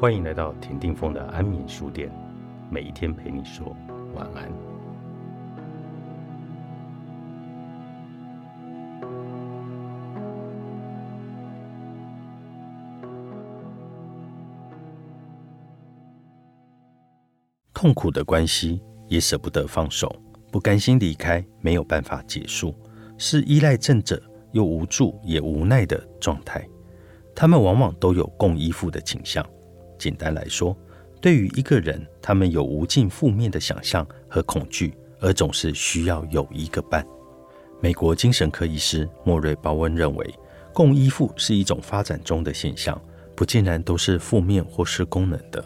欢迎来到田定峰的安眠书店，每一天陪你说晚安。痛苦的关系也舍不得放手，不甘心离开，没有办法结束，是依赖症者又无助也无奈的状态。他们往往都有共依附的倾向。简单来说，对于一个人，他们有无尽负面的想象和恐惧，而总是需要有一个伴。美国精神科医师莫瑞·鲍恩认为，共依附是一种发展中的现象，不尽然都是负面或是功能的。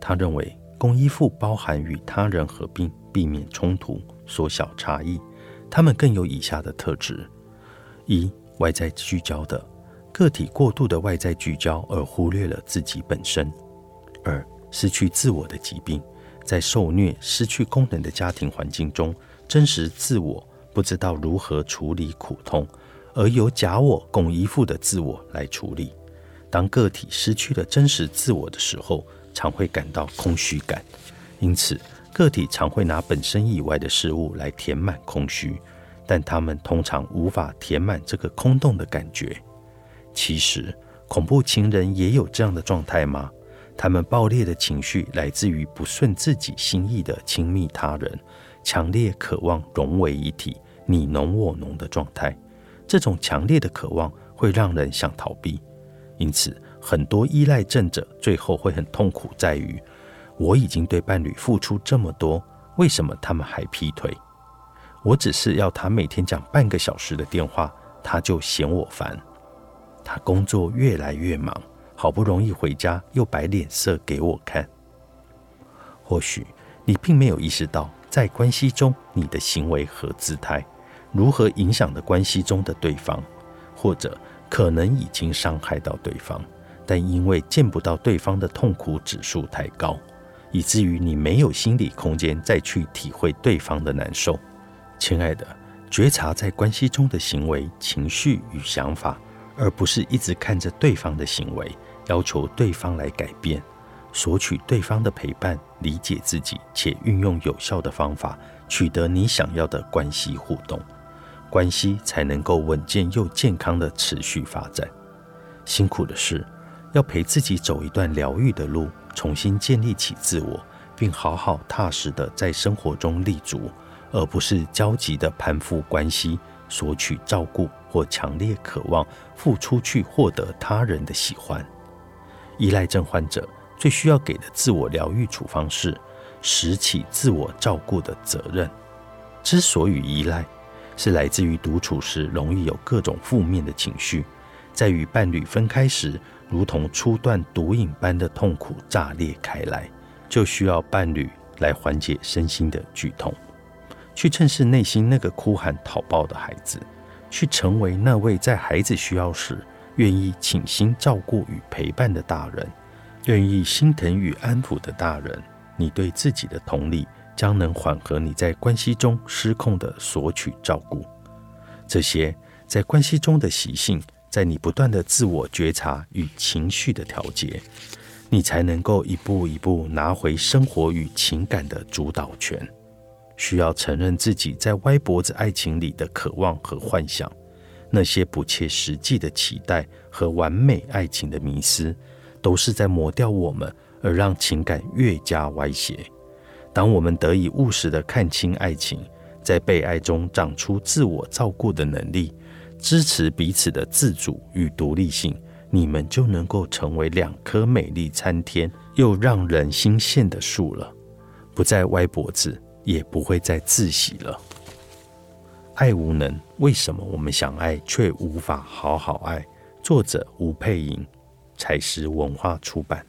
他认为，共依附包含与他人合并，避免冲突，缩小差异。他们更有以下的特质：一、外在聚焦的个体，过度的外在聚焦而忽略了自己本身。二、失去自我的疾病，在受虐、失去功能的家庭环境中，真实自我不知道如何处理苦痛，而由假我共依附的自我来处理。当个体失去了真实自我的时候，常会感到空虚感，因此个体常会拿本身以外的事物来填满空虚，但他们通常无法填满这个空洞的感觉。其实，恐怖情人也有这样的状态吗？他们爆裂的情绪来自于不顺自己心意的亲密他人，强烈渴望融为一体、你侬我侬的状态。这种强烈的渴望会让人想逃避，因此很多依赖症者最后会很痛苦，在于我已经对伴侣付出这么多，为什么他们还劈腿？我只是要他每天讲半个小时的电话，他就嫌我烦。他工作越来越忙。好不容易回家，又摆脸色给我看。或许你并没有意识到，在关系中你的行为和姿态如何影响的关系中的对方，或者可能已经伤害到对方，但因为见不到对方的痛苦指数太高，以至于你没有心理空间再去体会对方的难受。亲爱的，觉察在关系中的行为、情绪与想法，而不是一直看着对方的行为。要求对方来改变，索取对方的陪伴，理解自己，且运用有效的方法，取得你想要的关系互动，关系才能够稳健又健康的持续发展。辛苦的是，要陪自己走一段疗愈的路，重新建立起自我，并好好踏实的在生活中立足，而不是焦急的攀附关系，索取照顾或强烈渴望付出去获得他人的喜欢。依赖症患者最需要给的自我疗愈处方是拾起自我照顾的责任。之所以依赖，是来自于独处时容易有各种负面的情绪，在与伴侣分开时，如同初段毒瘾般的痛苦炸裂开来，就需要伴侣来缓解身心的剧痛，去正视内心那个哭喊讨抱的孩子，去成为那位在孩子需要时。愿意倾心照顾与陪伴的大人，愿意心疼与安抚的大人，你对自己的同理将能缓和你在关系中失控的索取照顾。这些在关系中的习性，在你不断的自我觉察与情绪的调节，你才能够一步一步拿回生活与情感的主导权。需要承认自己在歪脖子爱情里的渴望和幻想。那些不切实际的期待和完美爱情的迷失，都是在磨掉我们，而让情感越加歪斜。当我们得以务实的看清爱情，在被爱中长出自我照顾的能力，支持彼此的自主与独立性，你们就能够成为两棵美丽参天又让人心羡的树了，不再歪脖子，也不会再自喜了。爱无能，为什么我们想爱却无法好好爱？作者吴佩莹，采石文化出版。